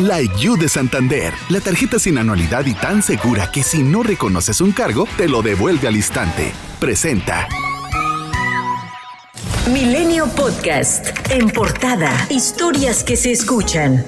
Like You de Santander, la tarjeta sin anualidad y tan segura que si no reconoces un cargo, te lo devuelve al instante. Presenta. Milenio Podcast. En portada. Historias que se escuchan.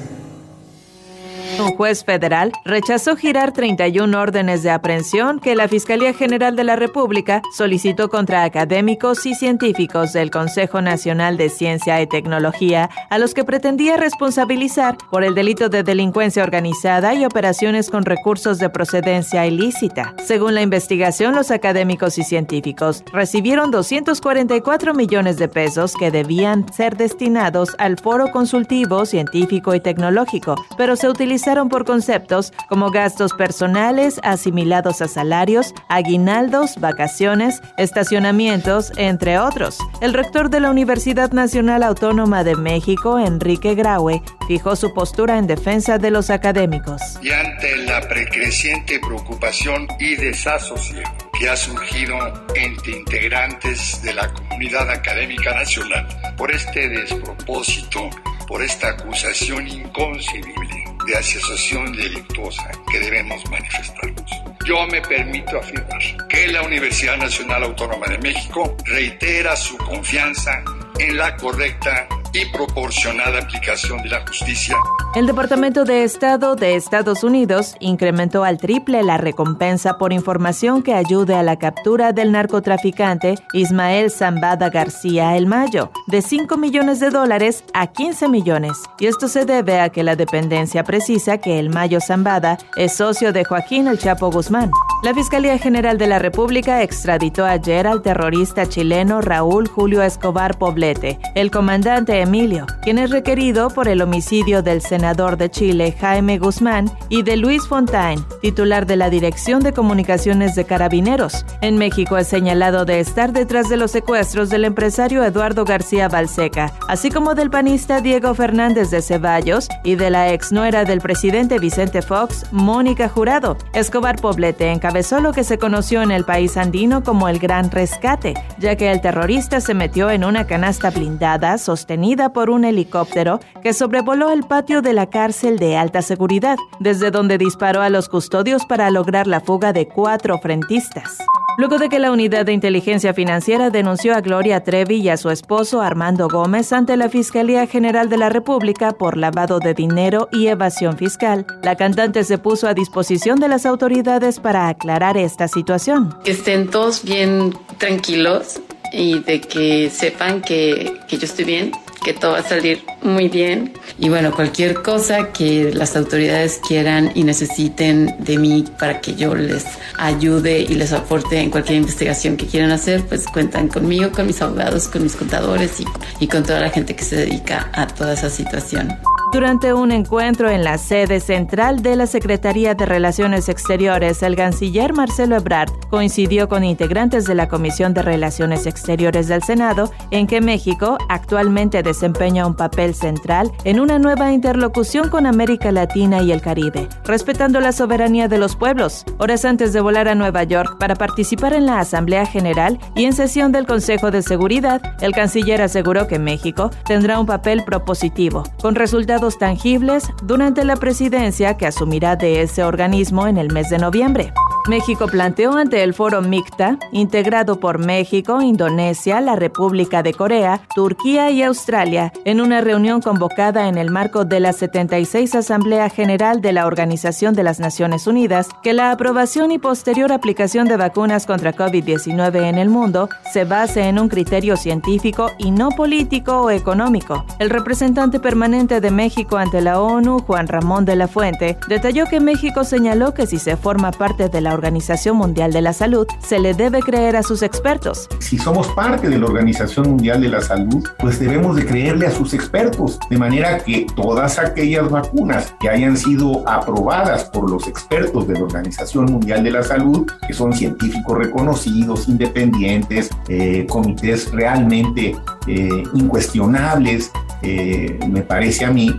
Un juez federal rechazó girar 31 órdenes de aprehensión que la Fiscalía General de la República solicitó contra académicos y científicos del Consejo Nacional de Ciencia y Tecnología, a los que pretendía responsabilizar por el delito de delincuencia organizada y operaciones con recursos de procedencia ilícita. Según la investigación, los académicos y científicos recibieron 244 millones de pesos que debían ser destinados al Foro Consultivo Científico y Tecnológico, pero se utilizaron por conceptos como gastos personales asimilados a salarios, aguinaldos, vacaciones, estacionamientos, entre otros. El rector de la Universidad Nacional Autónoma de México, Enrique Graue, fijó su postura en defensa de los académicos. Y ante la precreciente preocupación y desasosiego que ha surgido entre integrantes de la comunidad académica nacional por este despropósito, por esta acusación inconcebible de asociación delictuosa que debemos manifestarnos. Yo me permito afirmar que la Universidad Nacional Autónoma de México reitera su confianza en la correcta y proporcionada aplicación de la justicia. El Departamento de Estado de Estados Unidos incrementó al triple la recompensa por información que ayude a la captura del narcotraficante Ismael Zambada García el Mayo, de 5 millones de dólares a 15 millones. Y esto se debe a que la dependencia precisa que el Mayo Zambada es socio de Joaquín El Chapo Guzmán. La Fiscalía General de la República extraditó ayer al terrorista chileno Raúl Julio Escobar Poblete, el comandante Emilio, quien es requerido por el homicidio del senador de Chile Jaime Guzmán y de Luis Fontaine, titular de la Dirección de Comunicaciones de Carabineros. En México es señalado de estar detrás de los secuestros del empresario Eduardo García Balseca, así como del panista Diego Fernández de Ceballos y de la ex nuera del presidente Vicente Fox, Mónica Jurado. Escobar Poblete encabezó lo que se conoció en el país andino como el Gran Rescate, ya que el terrorista se metió en una canasta blindada sostenida por un helicóptero que sobrevoló el patio de la cárcel de alta seguridad, desde donde disparó a los custodios para lograr la fuga de cuatro frentistas luego de que la Unidad de Inteligencia Financiera denunció a Gloria Trevi y a su esposo Armando Gómez ante la Fiscalía General de la República por lavado de dinero y evasión fiscal. La cantante se puso a disposición de las autoridades para aclarar esta situación. Que estén todos bien tranquilos y de que sepan que, que yo estoy bien, que todo va a salir muy bien. Y bueno, cualquier cosa que las autoridades quieran y necesiten de mí para que yo les ayude y les aporte en cualquier investigación que quieran hacer, pues cuentan conmigo, con mis abogados, con mis contadores y, y con toda la gente que se dedica a toda esa situación. Durante un encuentro en la sede central de la Secretaría de Relaciones Exteriores, el canciller Marcelo Ebrard coincidió con integrantes de la Comisión de Relaciones Exteriores del Senado en que México actualmente desempeña un papel central en una nueva interlocución con América Latina y el Caribe, respetando la soberanía de los pueblos. Horas antes de volar a Nueva York para participar en la Asamblea General y en sesión del Consejo de Seguridad, el canciller aseguró que México tendrá un papel propositivo, con resultados tangibles durante la presidencia que asumirá de ese organismo en el mes de noviembre. México planteó ante el foro MICTA, integrado por México, Indonesia, la República de Corea, Turquía y Australia, en una reunión convocada en el marco de la 76 Asamblea General de la Organización de las Naciones Unidas, que la aprobación y posterior aplicación de vacunas contra COVID-19 en el mundo se base en un criterio científico y no político o económico. El representante permanente de México ante la ONU, Juan Ramón de la Fuente, detalló que México señaló que si se forma parte de la Organización Mundial de la Salud, se le debe creer a sus expertos. Si somos parte de la Organización Mundial de la Salud, pues debemos de creerle a sus expertos, de manera que todas aquellas vacunas que hayan sido aprobadas por los expertos de la Organización Mundial de la Salud, que son científicos reconocidos, independientes, eh, comités realmente eh, incuestionables, eh, me parece a mí,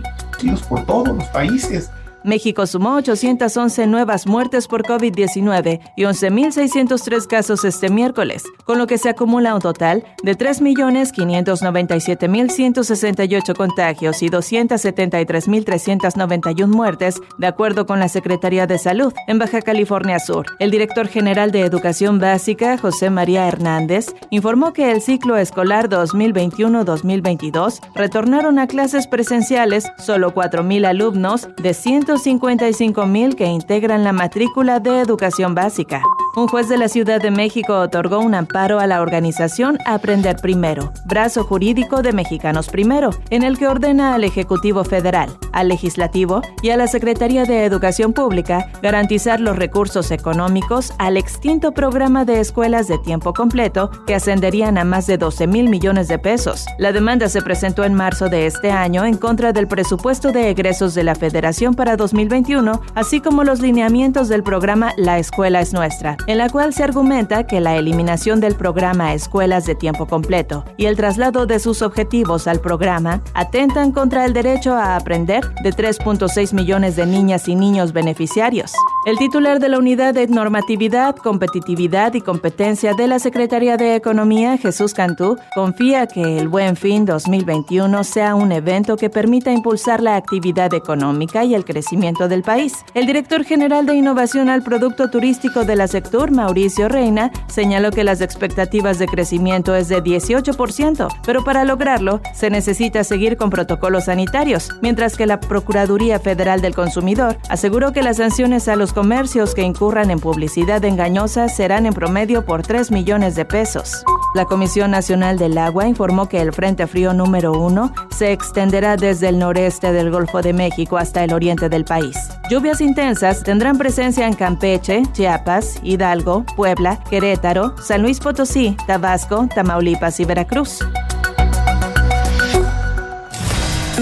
por todos los países México sumó 811 nuevas muertes por COVID-19 y 11.603 casos este miércoles, con lo que se acumula un total de 3.597.168 contagios y 273.391 muertes, de acuerdo con la Secretaría de Salud en Baja California Sur. El director general de Educación Básica, José María Hernández, informó que el ciclo escolar 2021-2022 retornaron a clases presenciales solo 4.000 alumnos de 155.000 que integran la matrícula de educación básica. Un juez de la Ciudad de México otorgó un amparo a la organización Aprender Primero, brazo jurídico de Mexicanos Primero, en el que ordena al Ejecutivo Federal, al Legislativo y a la Secretaría de Educación Pública garantizar los recursos económicos al extinto programa de escuelas de tiempo completo que ascenderían a más de 12 mil millones de pesos. La demanda se presentó en marzo de este año en contra del presupuesto de egresos de la Federación para 2021, así como los lineamientos del programa La Escuela es Nuestra, en la cual se argumenta que la eliminación del programa Escuelas de Tiempo Completo y el traslado de sus objetivos al programa atentan contra el derecho a aprender de 3.6 millones de niñas y niños beneficiarios. El titular de la Unidad de Normatividad, Competitividad y Competencia de la Secretaría de Economía, Jesús Cantú, confía que el Buen Fin 2021 sea un evento que permita impulsar la actividad económica y el crecimiento del país. El director general de Innovación al Producto Turístico de la sector, Mauricio Reina, señaló que las expectativas de crecimiento es de 18%, pero para lograrlo se necesita seguir con protocolos sanitarios, mientras que la Procuraduría Federal del Consumidor aseguró que las sanciones a los comercios que incurran en publicidad engañosa serán en promedio por 3 millones de pesos. La Comisión Nacional del Agua informó que el Frente Frío número 1 se extenderá desde el noreste del Golfo de México hasta el oriente del país. Lluvias intensas tendrán presencia en Campeche, Chiapas, Hidalgo, Puebla, Querétaro, San Luis Potosí, Tabasco, Tamaulipas y Veracruz.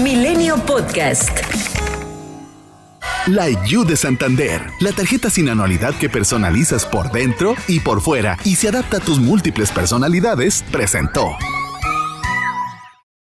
Milenio Podcast. La IU de Santander, la tarjeta sin anualidad que personalizas por dentro y por fuera y se adapta a tus múltiples personalidades, presentó.